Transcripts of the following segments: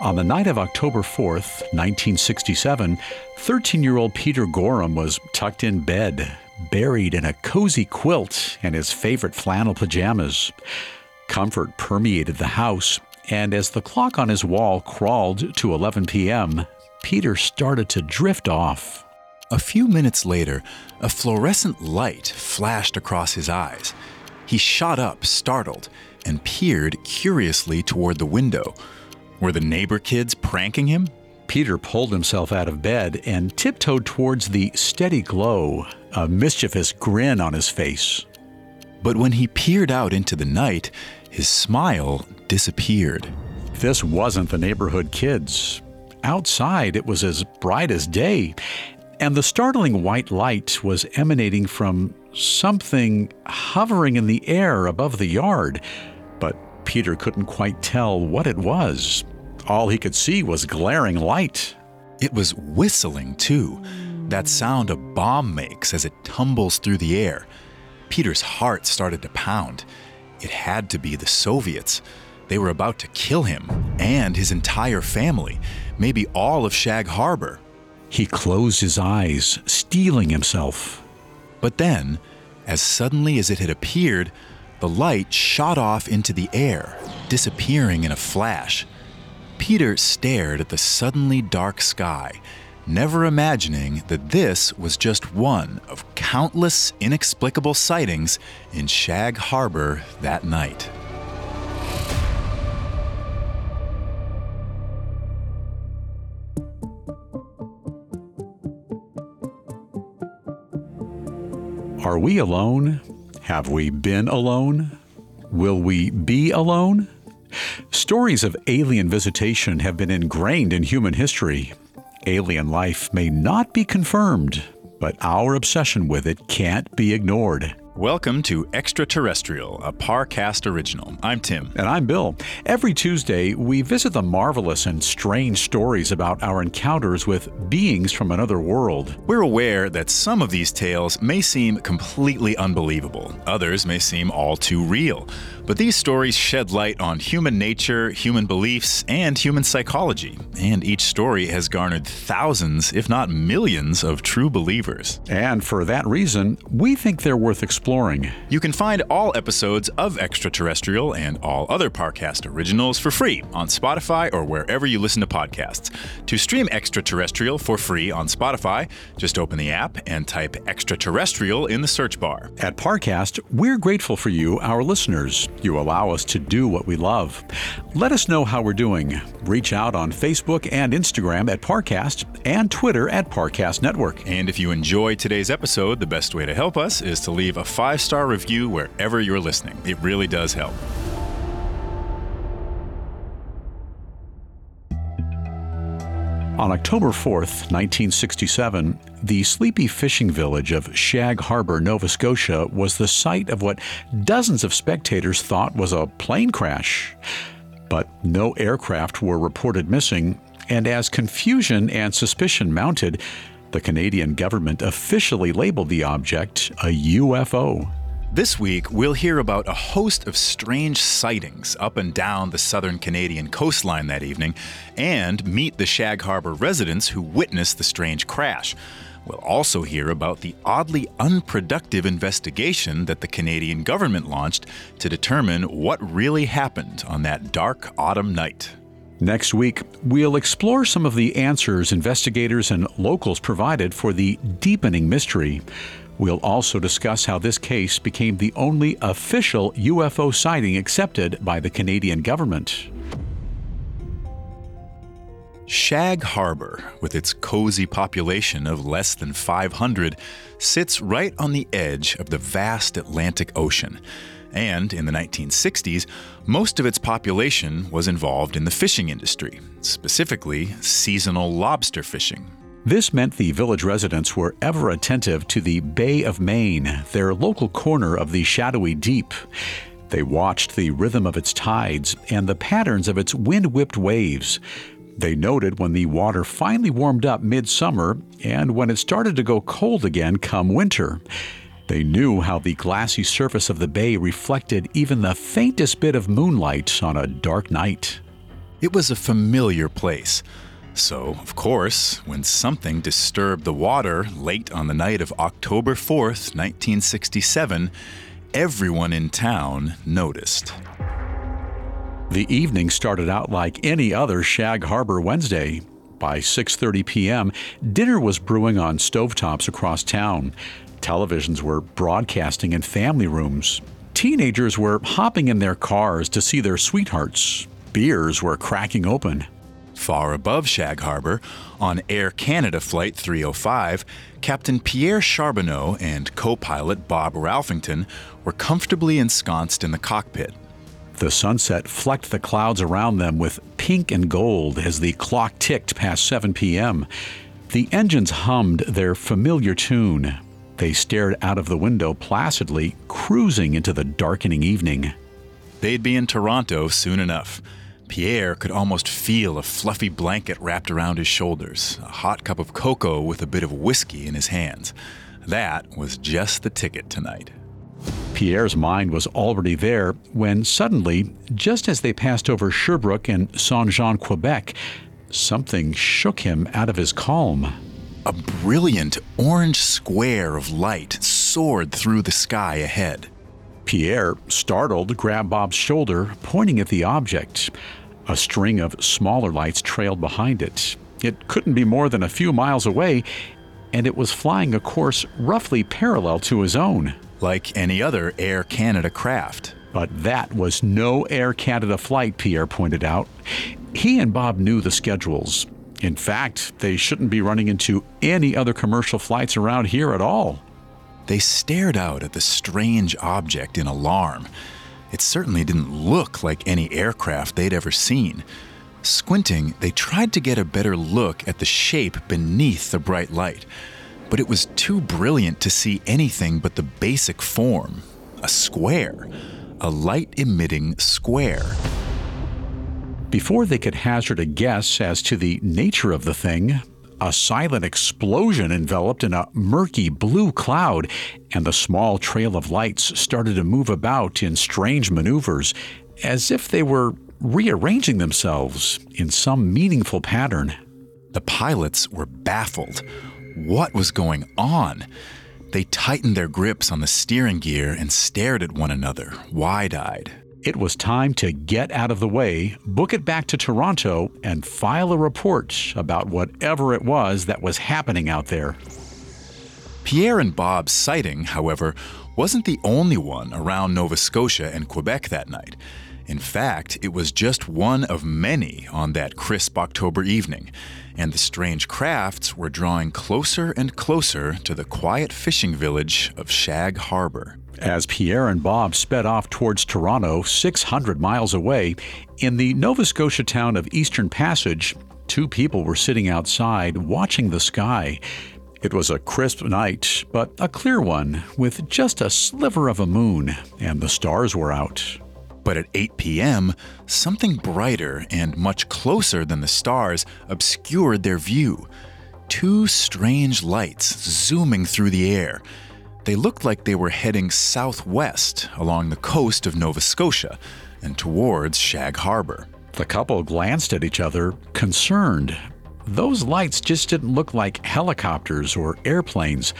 On the night of October 4th, 1967, 13 year old Peter Gorham was tucked in bed, buried in a cozy quilt and his favorite flannel pajamas. Comfort permeated the house, and as the clock on his wall crawled to 11 p.m., Peter started to drift off. A few minutes later, a fluorescent light flashed across his eyes. He shot up, startled, and peered curiously toward the window. Were the neighbor kids pranking him? Peter pulled himself out of bed and tiptoed towards the steady glow, a mischievous grin on his face. But when he peered out into the night, his smile disappeared. This wasn't the neighborhood kids. Outside, it was as bright as day, and the startling white light was emanating from something hovering in the air above the yard. But Peter couldn't quite tell what it was. All he could see was glaring light. It was whistling, too, that sound a bomb makes as it tumbles through the air. Peter's heart started to pound. It had to be the Soviets. They were about to kill him and his entire family, maybe all of Shag Harbour. He closed his eyes, steeling himself. But then, as suddenly as it had appeared, the light shot off into the air, disappearing in a flash. Peter stared at the suddenly dark sky, never imagining that this was just one of countless inexplicable sightings in Shag Harbour that night. Are we alone? Have we been alone? Will we be alone? Stories of alien visitation have been ingrained in human history. Alien life may not be confirmed, but our obsession with it can't be ignored. Welcome to Extraterrestrial, a Parcast original. I'm Tim. And I'm Bill. Every Tuesday, we visit the marvelous and strange stories about our encounters with beings from another world. We're aware that some of these tales may seem completely unbelievable, others may seem all too real. But these stories shed light on human nature, human beliefs, and human psychology. And each story has garnered thousands, if not millions, of true believers. And for that reason, we think they're worth exploring. You can find all episodes of Extraterrestrial and all other Parcast originals for free on Spotify or wherever you listen to podcasts. To stream Extraterrestrial for free on Spotify, just open the app and type Extraterrestrial in the search bar. At Parcast, we're grateful for you, our listeners. You allow us to do what we love. Let us know how we're doing. Reach out on Facebook and Instagram at Parcast and Twitter at Parcast Network. And if you enjoy today's episode, the best way to help us is to leave a five star review wherever you're listening. It really does help. On October 4th, 1967, the sleepy fishing village of Shag Harbour, Nova Scotia, was the site of what dozens of spectators thought was a plane crash. But no aircraft were reported missing, and as confusion and suspicion mounted, the Canadian government officially labeled the object a UFO. This week, we'll hear about a host of strange sightings up and down the southern Canadian coastline that evening and meet the Shag Harbour residents who witnessed the strange crash. We'll also hear about the oddly unproductive investigation that the Canadian government launched to determine what really happened on that dark autumn night. Next week, we'll explore some of the answers investigators and locals provided for the deepening mystery. We'll also discuss how this case became the only official UFO sighting accepted by the Canadian government. Shag Harbour, with its cozy population of less than 500, sits right on the edge of the vast Atlantic Ocean. And in the 1960s, most of its population was involved in the fishing industry, specifically seasonal lobster fishing. This meant the village residents were ever attentive to the Bay of Maine, their local corner of the shadowy deep. They watched the rhythm of its tides and the patterns of its wind whipped waves. They noted when the water finally warmed up midsummer and when it started to go cold again come winter. They knew how the glassy surface of the bay reflected even the faintest bit of moonlight on a dark night. It was a familiar place. So, of course, when something disturbed the water late on the night of October 4th, 1967, everyone in town noticed. The evening started out like any other Shag Harbour Wednesday. By 6:30 p.m., dinner was brewing on stovetops across town. Televisions were broadcasting in family rooms. Teenagers were hopping in their cars to see their sweethearts. Beers were cracking open. Far above Shag Harbour, on Air Canada Flight 305, Captain Pierre Charbonneau and co pilot Bob Ralphington were comfortably ensconced in the cockpit. The sunset flecked the clouds around them with pink and gold as the clock ticked past 7 p.m. The engines hummed their familiar tune. They stared out of the window placidly, cruising into the darkening evening. They'd be in Toronto soon enough. Pierre could almost feel a fluffy blanket wrapped around his shoulders, a hot cup of cocoa with a bit of whiskey in his hands. That was just the ticket tonight. Pierre's mind was already there when suddenly, just as they passed over Sherbrooke and Saint Jean, Quebec, something shook him out of his calm. A brilliant orange square of light soared through the sky ahead. Pierre, startled, grabbed Bob's shoulder, pointing at the object. A string of smaller lights trailed behind it. It couldn't be more than a few miles away, and it was flying a course roughly parallel to his own. Like any other Air Canada craft. But that was no Air Canada flight, Pierre pointed out. He and Bob knew the schedules. In fact, they shouldn't be running into any other commercial flights around here at all. They stared out at the strange object in alarm. It certainly didn't look like any aircraft they'd ever seen. Squinting, they tried to get a better look at the shape beneath the bright light, but it was too brilliant to see anything but the basic form a square, a light emitting square. Before they could hazard a guess as to the nature of the thing, a silent explosion enveloped in a murky blue cloud, and the small trail of lights started to move about in strange maneuvers, as if they were rearranging themselves in some meaningful pattern. The pilots were baffled. What was going on? They tightened their grips on the steering gear and stared at one another, wide eyed. It was time to get out of the way, book it back to Toronto, and file a report about whatever it was that was happening out there. Pierre and Bob's sighting, however, wasn't the only one around Nova Scotia and Quebec that night. In fact, it was just one of many on that crisp October evening, and the strange crafts were drawing closer and closer to the quiet fishing village of Shag Harbour. As Pierre and Bob sped off towards Toronto, 600 miles away, in the Nova Scotia town of Eastern Passage, two people were sitting outside watching the sky. It was a crisp night, but a clear one, with just a sliver of a moon, and the stars were out. But at 8 p.m., something brighter and much closer than the stars obscured their view. Two strange lights zooming through the air. They looked like they were heading southwest along the coast of Nova Scotia and towards Shag Harbour. The couple glanced at each other, concerned. Those lights just didn't look like helicopters or airplanes.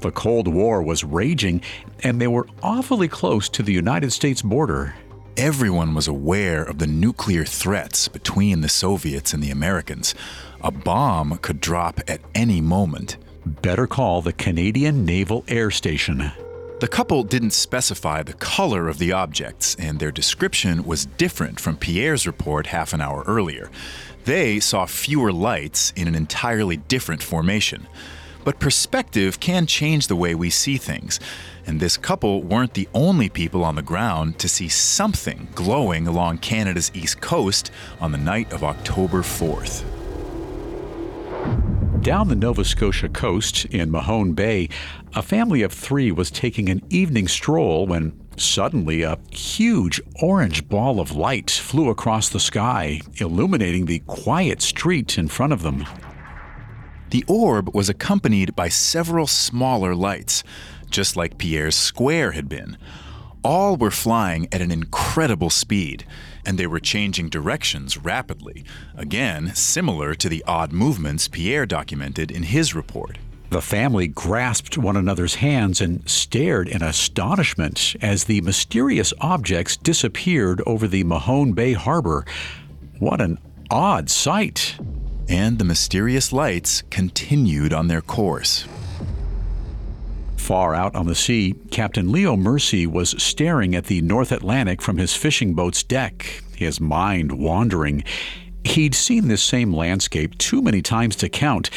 The Cold War was raging, and they were awfully close to the United States border. Everyone was aware of the nuclear threats between the Soviets and the Americans. A bomb could drop at any moment. Better call the Canadian Naval Air Station. The couple didn't specify the color of the objects, and their description was different from Pierre's report half an hour earlier. They saw fewer lights in an entirely different formation. But perspective can change the way we see things, and this couple weren't the only people on the ground to see something glowing along Canada's east coast on the night of October 4th. Down the Nova Scotia coast in Mahone Bay, a family of three was taking an evening stroll when suddenly a huge orange ball of light flew across the sky, illuminating the quiet street in front of them. The orb was accompanied by several smaller lights, just like Pierre's square had been. All were flying at an incredible speed, and they were changing directions rapidly, again, similar to the odd movements Pierre documented in his report. The family grasped one another's hands and stared in astonishment as the mysterious objects disappeared over the Mahone Bay harbor. What an odd sight! And the mysterious lights continued on their course. Far out on the sea, Captain Leo Mersey was staring at the North Atlantic from his fishing boat's deck, his mind wandering. He'd seen this same landscape too many times to count.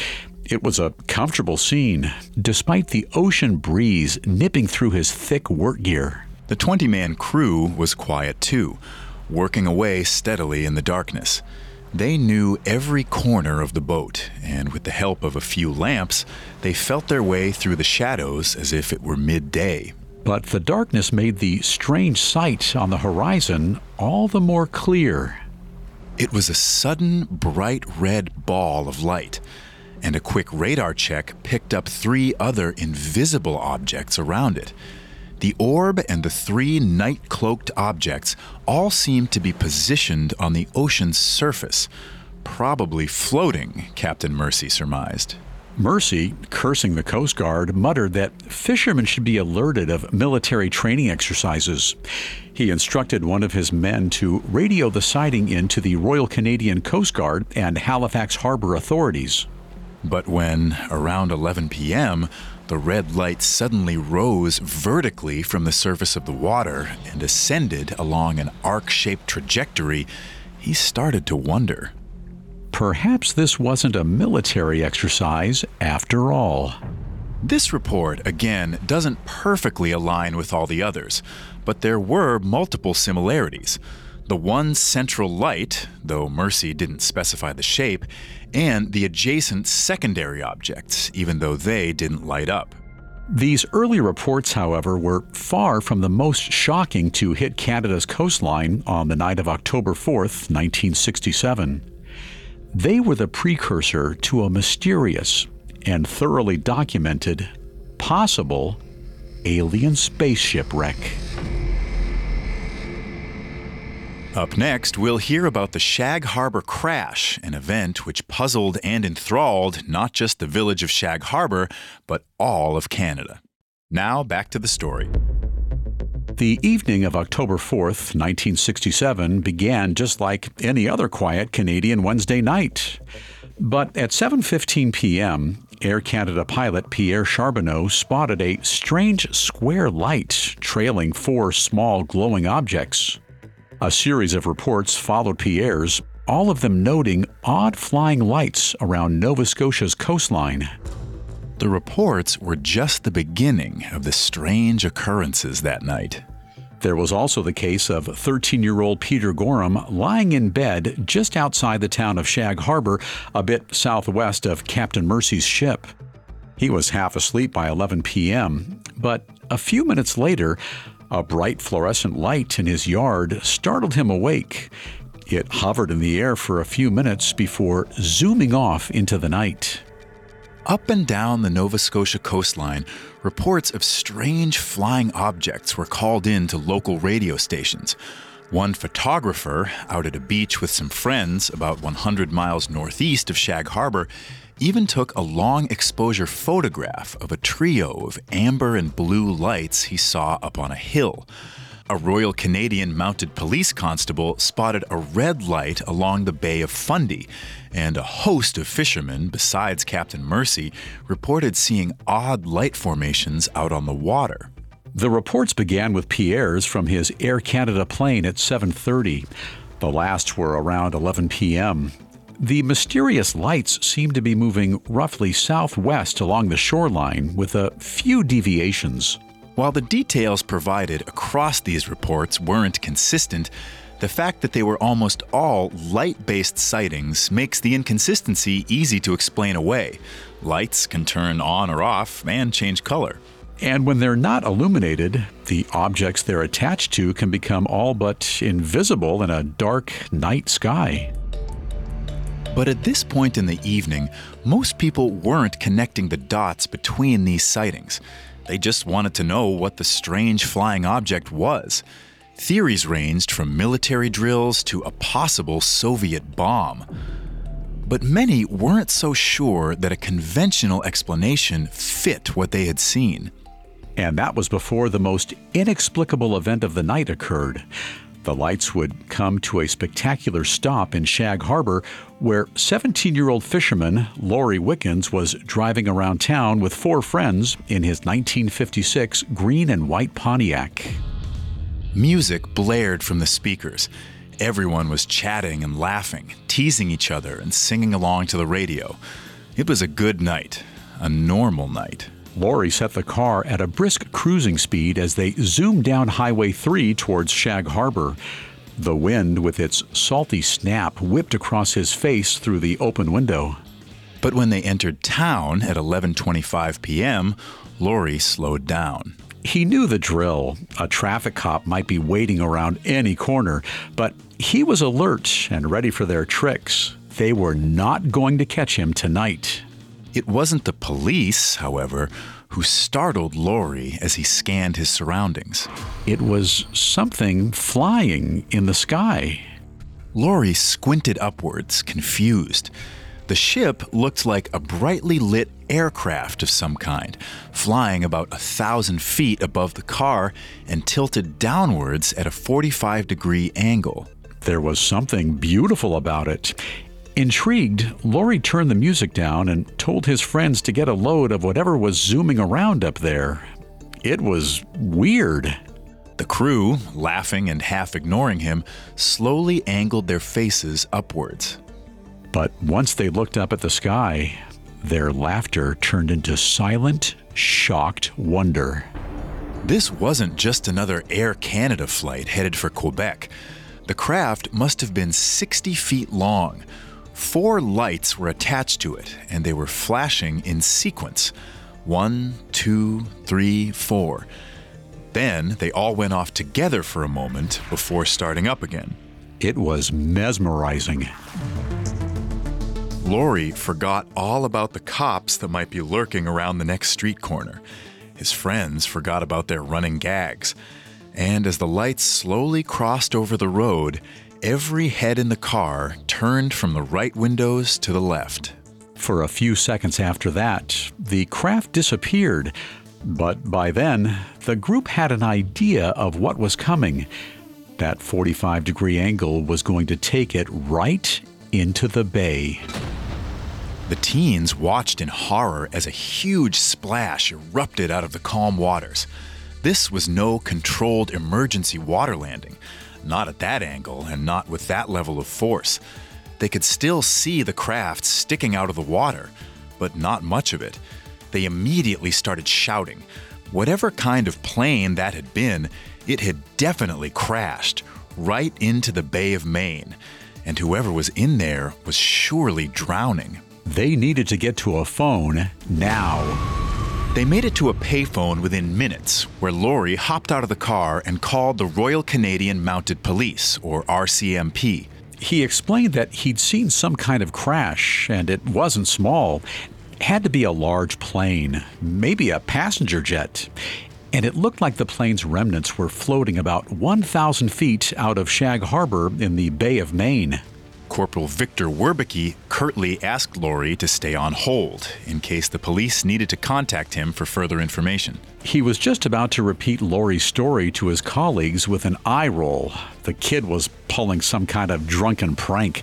It was a comfortable scene, despite the ocean breeze nipping through his thick work gear. The 20 man crew was quiet too, working away steadily in the darkness. They knew every corner of the boat, and with the help of a few lamps, they felt their way through the shadows as if it were midday. But the darkness made the strange sight on the horizon all the more clear. It was a sudden, bright red ball of light and a quick radar check picked up three other invisible objects around it. The orb and the three night cloaked objects all seemed to be positioned on the ocean's surface, probably floating, Captain Mersey surmised. Mersey, cursing the Coast Guard, muttered that fishermen should be alerted of military training exercises. He instructed one of his men to radio the sighting in to the Royal Canadian Coast Guard and Halifax Harbor authorities. But when, around 11 p.m., the red light suddenly rose vertically from the surface of the water and ascended along an arc shaped trajectory, he started to wonder. Perhaps this wasn't a military exercise after all. This report, again, doesn't perfectly align with all the others, but there were multiple similarities. The one central light, though Mersey didn't specify the shape, and the adjacent secondary objects, even though they didn't light up. These early reports, however, were far from the most shocking to hit Canada's coastline on the night of October 4th, 1967. They were the precursor to a mysterious and thoroughly documented possible alien spaceship wreck. Up next, we'll hear about the Shag Harbour crash, an event which puzzled and enthralled not just the village of Shag Harbour, but all of Canada. Now, back to the story. The evening of October 4th, 1967 began just like any other quiet Canadian Wednesday night. But at 7:15 p.m., Air Canada pilot Pierre Charbonneau spotted a strange square light trailing four small glowing objects. A series of reports followed Pierre's, all of them noting odd flying lights around Nova Scotia's coastline. The reports were just the beginning of the strange occurrences that night. There was also the case of 13 year old Peter Gorham lying in bed just outside the town of Shag Harbour, a bit southwest of Captain Mersey's ship. He was half asleep by 11 p.m., but a few minutes later, a bright fluorescent light in his yard startled him awake. It hovered in the air for a few minutes before zooming off into the night. Up and down the Nova Scotia coastline, reports of strange flying objects were called in to local radio stations. One photographer, out at a beach with some friends about 100 miles northeast of Shag Harbour, even took a long exposure photograph of a trio of amber and blue lights he saw up on a hill. A Royal Canadian Mounted Police constable spotted a red light along the Bay of Fundy, and a host of fishermen, besides Captain Mersey, reported seeing odd light formations out on the water. The reports began with Pierre's from his Air Canada plane at 7:30. The last were around 11 p.m. The mysterious lights seem to be moving roughly southwest along the shoreline with a few deviations. While the details provided across these reports weren't consistent, the fact that they were almost all light based sightings makes the inconsistency easy to explain away. Lights can turn on or off and change color. And when they're not illuminated, the objects they're attached to can become all but invisible in a dark night sky. But at this point in the evening, most people weren't connecting the dots between these sightings. They just wanted to know what the strange flying object was. Theories ranged from military drills to a possible Soviet bomb. But many weren't so sure that a conventional explanation fit what they had seen. And that was before the most inexplicable event of the night occurred. The lights would come to a spectacular stop in Shag Harbour, where 17 year old fisherman Laurie Wickens was driving around town with four friends in his 1956 green and white Pontiac. Music blared from the speakers. Everyone was chatting and laughing, teasing each other, and singing along to the radio. It was a good night, a normal night. Laurie set the car at a brisk cruising speed as they zoomed down Highway 3 towards Shag Harbour. The wind, with its salty snap, whipped across his face through the open window. But when they entered town at 11:25 p.m., Laurie slowed down. He knew the drill. A traffic cop might be waiting around any corner, but he was alert and ready for their tricks. They were not going to catch him tonight. It wasn't the police, however, who startled Laurie as he scanned his surroundings. It was something flying in the sky. Laurie squinted upwards, confused. The ship looked like a brightly lit aircraft of some kind, flying about a thousand feet above the car and tilted downwards at a 45 degree angle. There was something beautiful about it. Intrigued, Laurie turned the music down and told his friends to get a load of whatever was zooming around up there. It was weird. The crew, laughing and half ignoring him, slowly angled their faces upwards. But once they looked up at the sky, their laughter turned into silent, shocked wonder. This wasn't just another Air Canada flight headed for Quebec. The craft must have been 60 feet long, Four lights were attached to it, and they were flashing in sequence one, two, three, four. Then they all went off together for a moment before starting up again. It was mesmerizing. Laurie forgot all about the cops that might be lurking around the next street corner. His friends forgot about their running gags. And as the lights slowly crossed over the road, every head in the car turned from the right windows to the left. For a few seconds after that, the craft disappeared, but by then, the group had an idea of what was coming. That 45 degree angle was going to take it right into the bay. The teens watched in horror as a huge splash erupted out of the calm waters. This was no controlled emergency water landing. Not at that angle and not with that level of force. They could still see the craft sticking out of the water, but not much of it. They immediately started shouting. Whatever kind of plane that had been, it had definitely crashed right into the Bay of Maine, and whoever was in there was surely drowning. They needed to get to a phone now. They made it to a payphone within minutes, where Laurie hopped out of the car and called the Royal Canadian Mounted Police, or RCMP. He explained that he'd seen some kind of crash, and it wasn't small. Had to be a large plane, maybe a passenger jet. And it looked like the plane's remnants were floating about 1,000 feet out of Shag Harbour in the Bay of Maine. Corporal Victor Werbicki curtly asked Laurie to stay on hold in case the police needed to contact him for further information. He was just about to repeat Laurie's story to his colleagues with an eye roll. The kid was pulling some kind of drunken prank.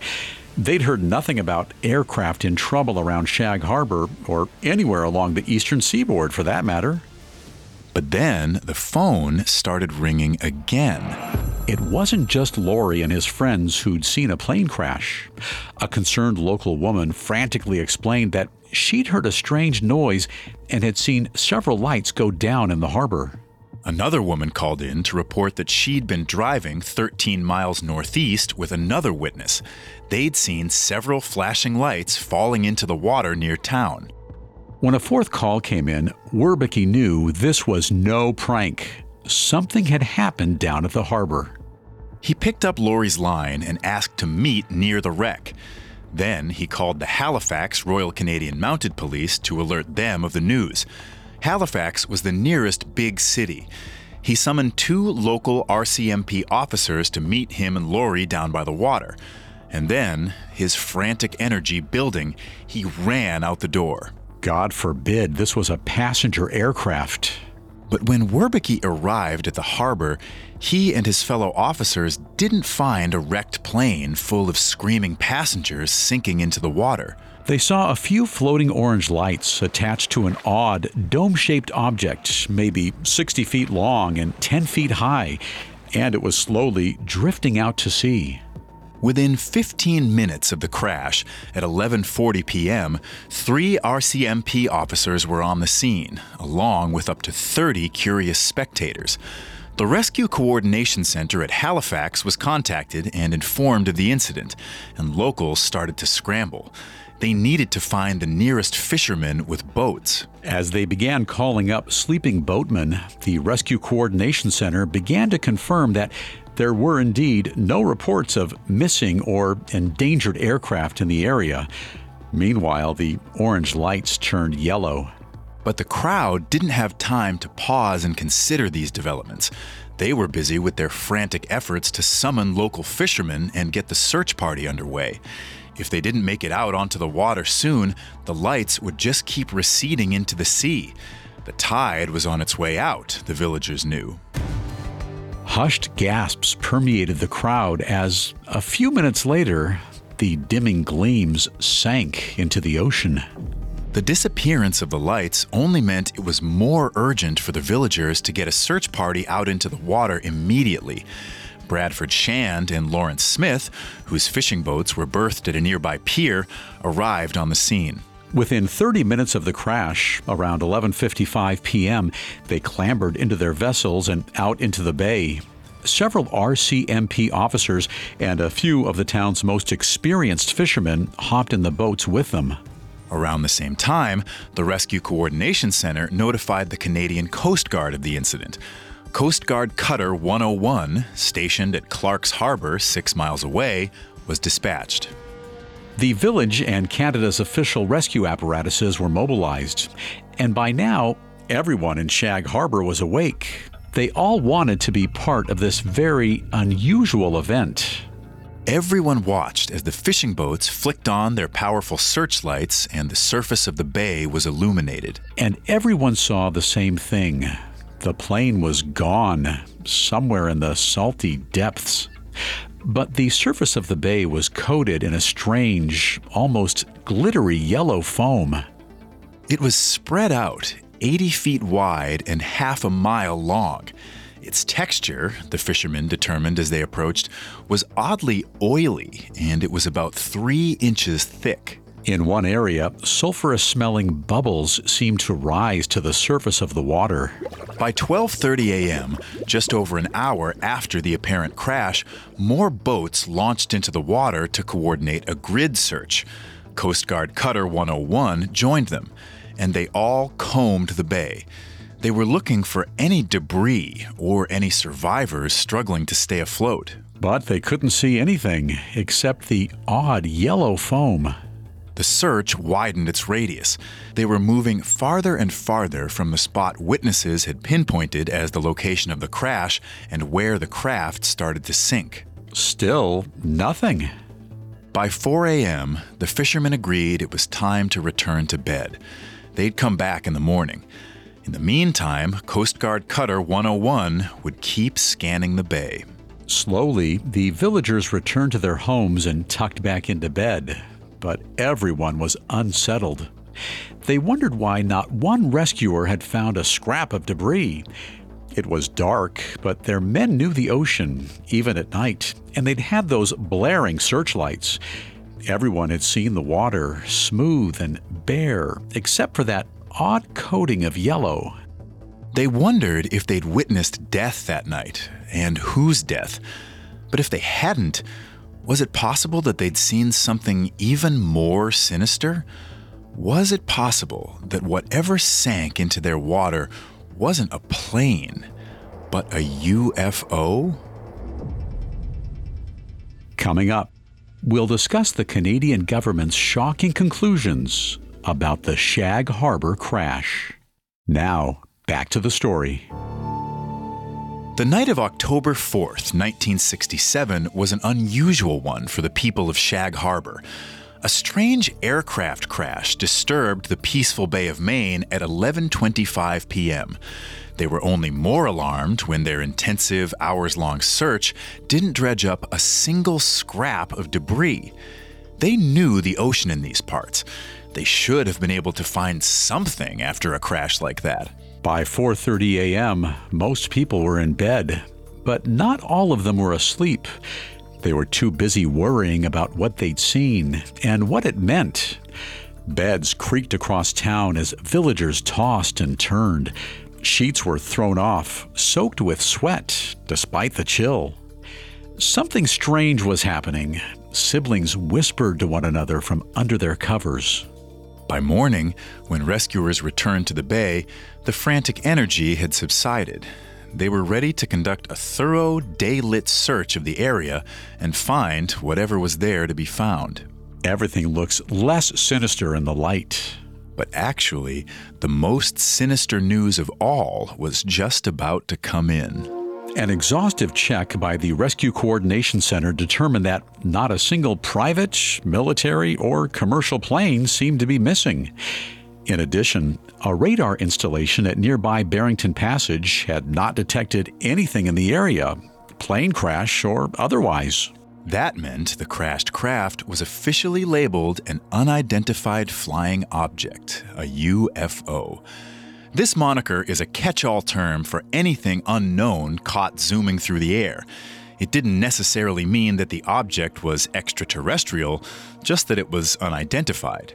They'd heard nothing about aircraft in trouble around Shag Harbour or anywhere along the eastern seaboard for that matter. But then the phone started ringing again. It wasn't just Laurie and his friends who'd seen a plane crash. A concerned local woman frantically explained that she'd heard a strange noise and had seen several lights go down in the harbor. Another woman called in to report that she'd been driving 13 miles northeast with another witness. They'd seen several flashing lights falling into the water near town. When a fourth call came in, Werbicki knew this was no prank. Something had happened down at the harbor. He picked up Laurie's line and asked to meet near the wreck. Then he called the Halifax Royal Canadian Mounted Police to alert them of the news. Halifax was the nearest big city. He summoned two local RCMP officers to meet him and Laurie down by the water. And then, his frantic energy building, he ran out the door. God forbid this was a passenger aircraft. But when Werbicki arrived at the harbor, he and his fellow officers didn't find a wrecked plane full of screaming passengers sinking into the water. They saw a few floating orange lights attached to an odd, dome shaped object, maybe 60 feet long and 10 feet high, and it was slowly drifting out to sea. Within 15 minutes of the crash, at 11:40 p.m., 3 RCMP officers were on the scene, along with up to 30 curious spectators. The Rescue Coordination Center at Halifax was contacted and informed of the incident, and locals started to scramble. They needed to find the nearest fishermen with boats. As they began calling up sleeping boatmen, the Rescue Coordination Center began to confirm that there were indeed no reports of missing or endangered aircraft in the area. Meanwhile, the orange lights turned yellow. But the crowd didn't have time to pause and consider these developments. They were busy with their frantic efforts to summon local fishermen and get the search party underway. If they didn't make it out onto the water soon, the lights would just keep receding into the sea. The tide was on its way out, the villagers knew. Hushed gasps permeated the crowd as, a few minutes later, the dimming gleams sank into the ocean. The disappearance of the lights only meant it was more urgent for the villagers to get a search party out into the water immediately. Bradford Shand and Lawrence Smith, whose fishing boats were berthed at a nearby pier, arrived on the scene. Within 30 minutes of the crash, around 11:55 p.m., they clambered into their vessels and out into the bay. Several RCMP officers and a few of the town's most experienced fishermen hopped in the boats with them. Around the same time, the Rescue Coordination Center notified the Canadian Coast Guard of the incident. Coast Guard Cutter 101, stationed at Clark's Harbor, six miles away, was dispatched. The village and Canada's official rescue apparatuses were mobilized, and by now, everyone in Shag Harbour was awake. They all wanted to be part of this very unusual event. Everyone watched as the fishing boats flicked on their powerful searchlights and the surface of the bay was illuminated. And everyone saw the same thing the plane was gone, somewhere in the salty depths. But the surface of the bay was coated in a strange, almost glittery yellow foam. It was spread out, 80 feet wide and half a mile long. Its texture, the fishermen determined as they approached, was oddly oily, and it was about three inches thick. In one area, sulfurous smelling bubbles seemed to rise to the surface of the water. By 12:30 a.m., just over an hour after the apparent crash, more boats launched into the water to coordinate a grid search. Coast Guard Cutter 101 joined them, and they all combed the bay. They were looking for any debris or any survivors struggling to stay afloat. But they couldn't see anything except the odd yellow foam. The search widened its radius. They were moving farther and farther from the spot witnesses had pinpointed as the location of the crash and where the craft started to sink. Still, nothing. By 4 a.m., the fishermen agreed it was time to return to bed. They'd come back in the morning. In the meantime, Coast Guard Cutter 101 would keep scanning the bay. Slowly, the villagers returned to their homes and tucked back into bed, but everyone was unsettled. They wondered why not one rescuer had found a scrap of debris. It was dark, but their men knew the ocean, even at night, and they'd had those blaring searchlights. Everyone had seen the water, smooth and bare, except for that odd coating of yellow. They wondered if they'd witnessed death that night, and whose death. But if they hadn't, was it possible that they'd seen something even more sinister? Was it possible that whatever sank into their water wasn't a plane, but a UFO? Coming up, we'll discuss the Canadian government's shocking conclusions about the Shag Harbour crash. Now, back to the story. The night of October 4th, 1967, was an unusual one for the people of Shag Harbour. A strange aircraft crash disturbed the peaceful Bay of Maine at 11:25 p.m. They were only more alarmed when their intensive hours-long search didn't dredge up a single scrap of debris. They knew the ocean in these parts. They should have been able to find something after a crash like that. By 4:30 a.m., most people were in bed, but not all of them were asleep. They were too busy worrying about what they'd seen and what it meant. Beds creaked across town as villagers tossed and turned. Sheets were thrown off, soaked with sweat, despite the chill. Something strange was happening. Siblings whispered to one another from under their covers. By morning, when rescuers returned to the bay, the frantic energy had subsided. They were ready to conduct a thorough, day lit search of the area and find whatever was there to be found. Everything looks less sinister in the light. But actually, the most sinister news of all was just about to come in. An exhaustive check by the Rescue Coordination Center determined that not a single private, military, or commercial plane seemed to be missing. In addition, a radar installation at nearby Barrington Passage had not detected anything in the area, plane crash or otherwise. That meant the crashed craft was officially labeled an unidentified flying object, a UFO. This moniker is a catch all term for anything unknown caught zooming through the air. It didn't necessarily mean that the object was extraterrestrial, just that it was unidentified.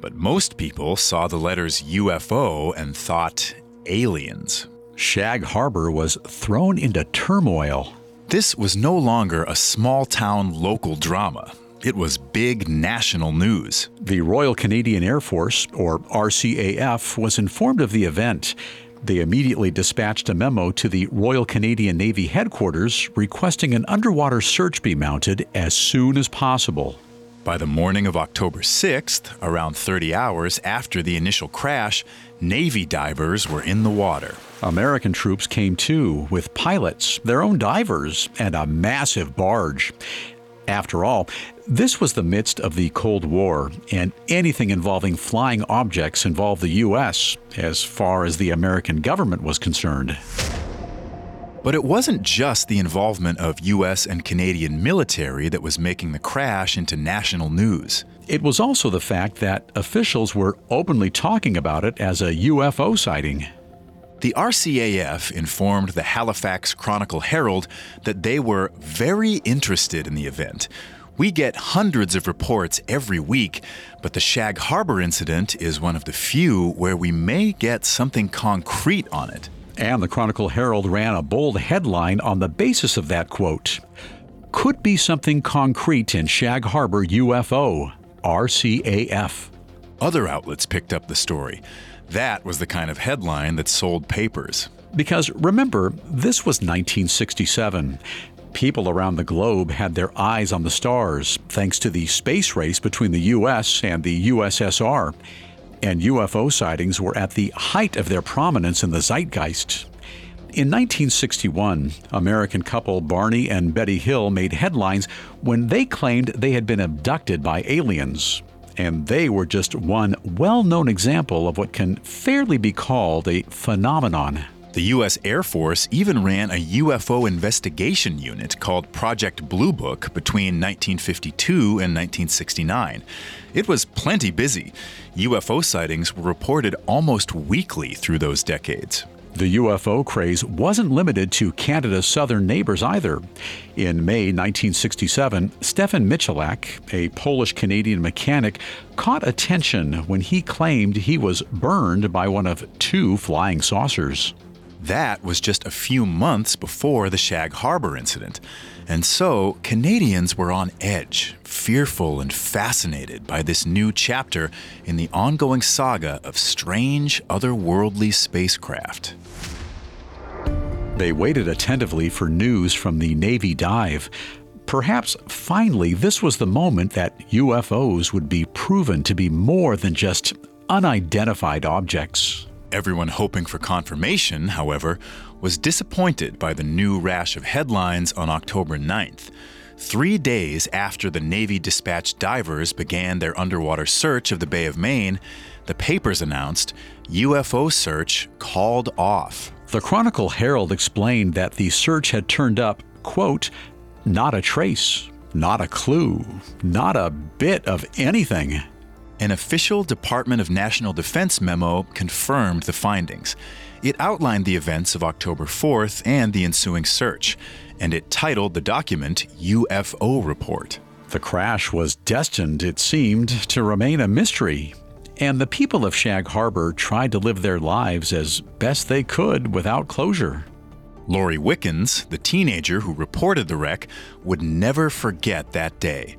But most people saw the letters UFO and thought aliens. Shag Harbour was thrown into turmoil. This was no longer a small town local drama. It was big national news. The Royal Canadian Air Force, or RCAF, was informed of the event. They immediately dispatched a memo to the Royal Canadian Navy headquarters requesting an underwater search be mounted as soon as possible. By the morning of October 6th, around 30 hours after the initial crash, Navy divers were in the water. American troops came too, with pilots, their own divers, and a massive barge. After all, this was the midst of the Cold War, and anything involving flying objects involved the U.S., as far as the American government was concerned. But it wasn't just the involvement of U.S. and Canadian military that was making the crash into national news. It was also the fact that officials were openly talking about it as a UFO sighting. The RCAF informed the Halifax Chronicle Herald that they were very interested in the event. We get hundreds of reports every week, but the Shag Harbour incident is one of the few where we may get something concrete on it. And the Chronicle Herald ran a bold headline on the basis of that quote Could be something concrete in Shag Harbour UFO, RCAF. Other outlets picked up the story. That was the kind of headline that sold papers. Because remember, this was 1967. People around the globe had their eyes on the stars thanks to the space race between the US and the USSR. And UFO sightings were at the height of their prominence in the zeitgeist. In 1961, American couple Barney and Betty Hill made headlines when they claimed they had been abducted by aliens and they were just one well known example of what can fairly be called a phenomenon. The U.S. Air Force even ran a UFO investigation unit called Project Blue Book between 1952 and 1969. It was plenty busy. UFO sightings were reported almost weekly through those decades. The UFO craze wasn't limited to Canada's southern neighbors either. In May 1967, Stefan Michalak, a Polish Canadian mechanic, caught attention when he claimed he was burned by one of two flying saucers. That was just a few months before the Shag Harbour incident. And so, Canadians were on edge, fearful and fascinated by this new chapter in the ongoing saga of strange, otherworldly spacecraft. They waited attentively for news from the Navy dive. Perhaps finally, this was the moment that UFOs would be proven to be more than just unidentified objects. Everyone hoping for confirmation, however, was disappointed by the new rash of headlines on October 9th. Three days after the Navy dispatched divers began their underwater search of the Bay of Maine, the papers announced UFO search called off. The Chronicle Herald explained that the search had turned up, quote, not a trace, not a clue, not a bit of anything. An official Department of National Defense memo confirmed the findings. It outlined the events of October 4th and the ensuing search, and it titled the document UFO Report. The crash was destined, it seemed, to remain a mystery, and the people of Shag Harbour tried to live their lives as best they could without closure. Laurie Wickens, the teenager who reported the wreck, would never forget that day.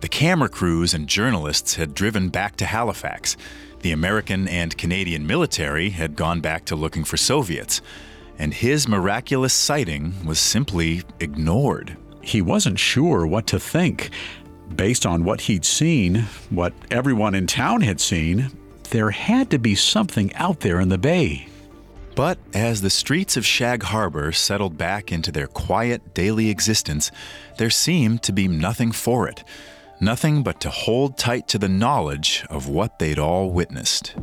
The camera crews and journalists had driven back to Halifax. The American and Canadian military had gone back to looking for Soviets. And his miraculous sighting was simply ignored. He wasn't sure what to think. Based on what he'd seen, what everyone in town had seen, there had to be something out there in the bay. But as the streets of Shag Harbour settled back into their quiet daily existence, there seemed to be nothing for it. Nothing but to hold tight to the knowledge of what they'd all witnessed.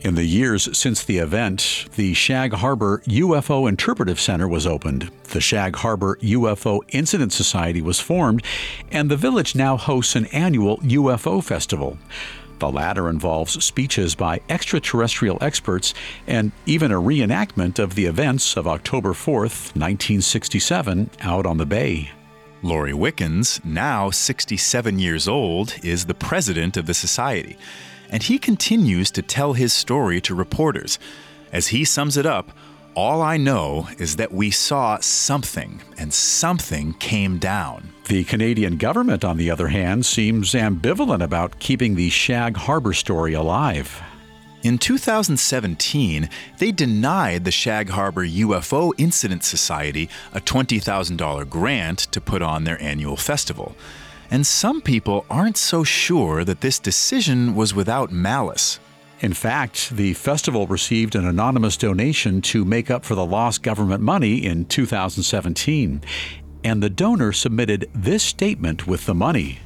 In the years since the event, the Shag Harbour UFO Interpretive Center was opened. The Shag Harbour UFO Incident Society was formed, and the village now hosts an annual UFO festival. The latter involves speeches by extraterrestrial experts and even a reenactment of the events of October 4th, 1967, out on the bay. Laurie Wickens, now 67 years old, is the president of the society, and he continues to tell his story to reporters. As he sums it up, all I know is that we saw something, and something came down. The Canadian government, on the other hand, seems ambivalent about keeping the Shag Harbour story alive. In 2017, they denied the Shag Harbour UFO Incident Society a $20,000 grant to put on their annual festival. And some people aren't so sure that this decision was without malice. In fact, the festival received an anonymous donation to make up for the lost government money in 2017, and the donor submitted this statement with the money.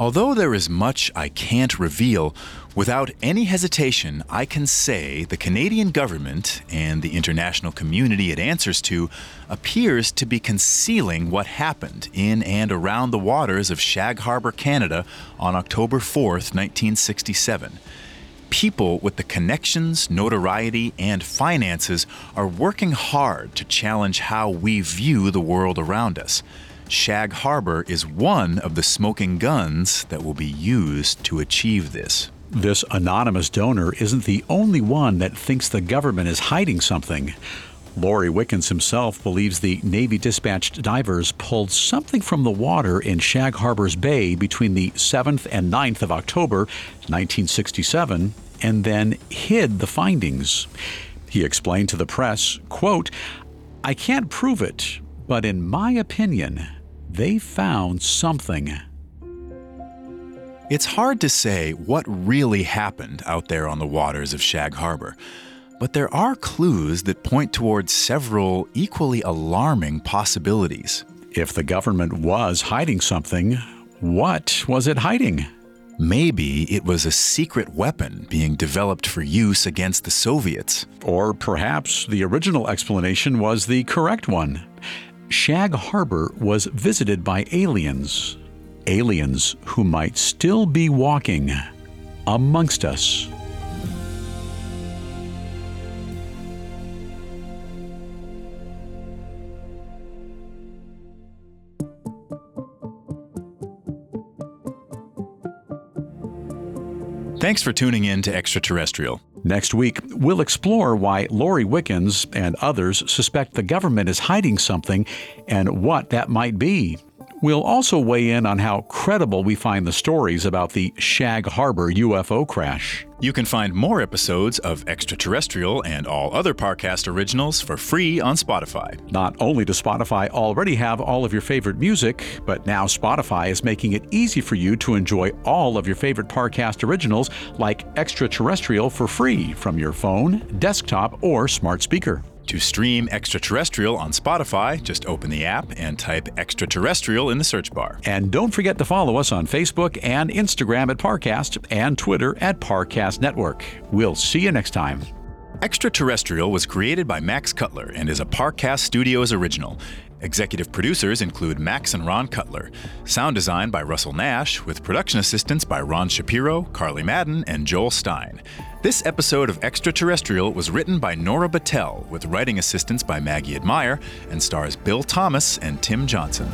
Although there is much I can't reveal, without any hesitation, I can say the Canadian government and the international community it answers to appears to be concealing what happened in and around the waters of Shag Harbour, Canada on October 4th, 1967 people with the connections, notoriety, and finances are working hard to challenge how we view the world around us. Shag Harbour is one of the smoking guns that will be used to achieve this. This anonymous donor isn't the only one that thinks the government is hiding something. Laurie Wickens himself believes the Navy dispatched divers pulled something from the water in Shag Harbour's Bay between the 7th and 9th of October, 1967, and then hid the findings. He explained to the press, quote, I can't prove it, but in my opinion, they found something. It's hard to say what really happened out there on the waters of Shag Harbour. But there are clues that point towards several equally alarming possibilities. If the government was hiding something, what was it hiding? Maybe it was a secret weapon being developed for use against the Soviets. Or perhaps the original explanation was the correct one. Shag Harbour was visited by aliens. Aliens who might still be walking amongst us. Thanks for tuning in to Extraterrestrial. Next week, we'll explore why Laurie Wickens and others suspect the government is hiding something and what that might be. We'll also weigh in on how credible we find the stories about the Shag Harbour UFO crash. You can find more episodes of Extraterrestrial and all other Parcast originals for free on Spotify. Not only does Spotify already have all of your favorite music, but now Spotify is making it easy for you to enjoy all of your favorite Parcast originals like Extraterrestrial for free from your phone, desktop, or smart speaker. To stream Extraterrestrial on Spotify, just open the app and type Extraterrestrial in the search bar. And don't forget to follow us on Facebook and Instagram at Parcast and Twitter at Parcast Network. We'll see you next time. Extraterrestrial was created by Max Cutler and is a Parcast Studios original. Executive producers include Max and Ron Cutler. Sound design by Russell Nash, with production assistance by Ron Shapiro, Carly Madden, and Joel Stein. This episode of Extraterrestrial was written by Nora Battelle, with writing assistance by Maggie Admire, and stars Bill Thomas and Tim Johnson.